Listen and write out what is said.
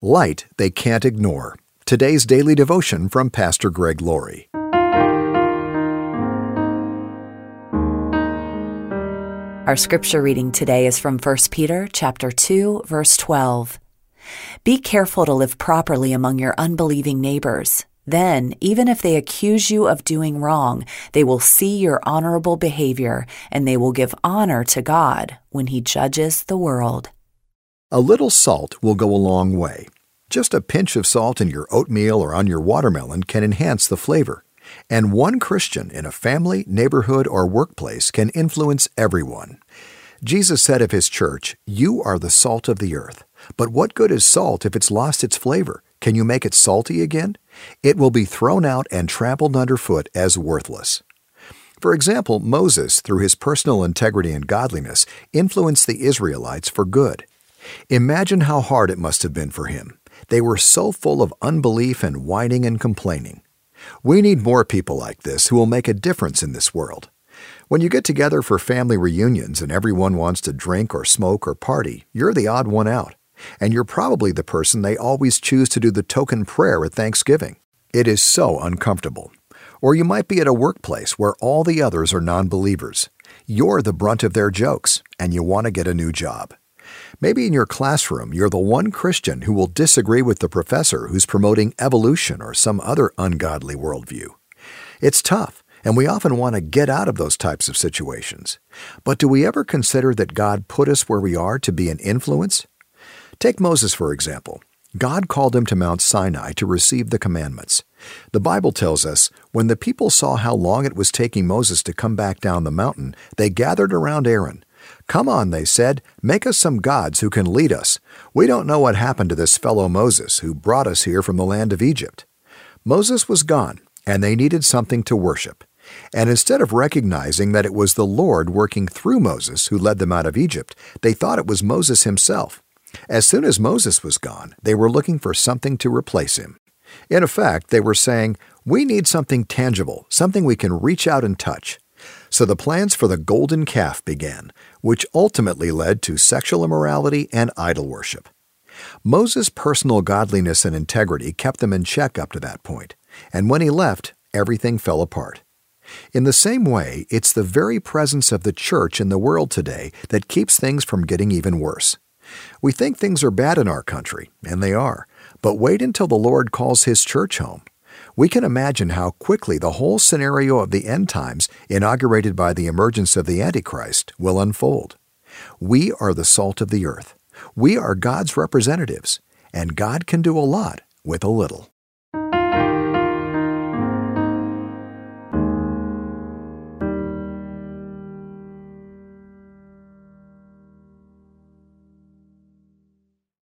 Light they can't ignore. Today's daily devotion from Pastor Greg Laurie. Our scripture reading today is from 1 Peter chapter 2 verse 12. Be careful to live properly among your unbelieving neighbors. Then, even if they accuse you of doing wrong, they will see your honorable behavior and they will give honor to God when he judges the world. A little salt will go a long way. Just a pinch of salt in your oatmeal or on your watermelon can enhance the flavor. And one Christian in a family, neighborhood, or workplace can influence everyone. Jesus said of his church, You are the salt of the earth. But what good is salt if it's lost its flavor? Can you make it salty again? It will be thrown out and trampled underfoot as worthless. For example, Moses, through his personal integrity and godliness, influenced the Israelites for good. Imagine how hard it must have been for him. They were so full of unbelief and whining and complaining. We need more people like this who will make a difference in this world. When you get together for family reunions and everyone wants to drink or smoke or party, you're the odd one out. And you're probably the person they always choose to do the token prayer at Thanksgiving. It is so uncomfortable. Or you might be at a workplace where all the others are non believers. You're the brunt of their jokes, and you want to get a new job. Maybe in your classroom, you're the one Christian who will disagree with the professor who's promoting evolution or some other ungodly worldview. It's tough, and we often want to get out of those types of situations. But do we ever consider that God put us where we are to be an influence? Take Moses, for example. God called him to Mount Sinai to receive the commandments. The Bible tells us when the people saw how long it was taking Moses to come back down the mountain, they gathered around Aaron. Come on, they said, make us some gods who can lead us. We don't know what happened to this fellow Moses who brought us here from the land of Egypt. Moses was gone, and they needed something to worship. And instead of recognizing that it was the Lord working through Moses who led them out of Egypt, they thought it was Moses himself. As soon as Moses was gone, they were looking for something to replace him. In effect, they were saying, We need something tangible, something we can reach out and touch. So the plans for the golden calf began, which ultimately led to sexual immorality and idol worship. Moses' personal godliness and integrity kept them in check up to that point, and when he left, everything fell apart. In the same way, it's the very presence of the church in the world today that keeps things from getting even worse. We think things are bad in our country, and they are, but wait until the Lord calls his church home we can imagine how quickly the whole scenario of the end times, inaugurated by the emergence of the Antichrist, will unfold. We are the salt of the earth. We are God's representatives, and God can do a lot with a little.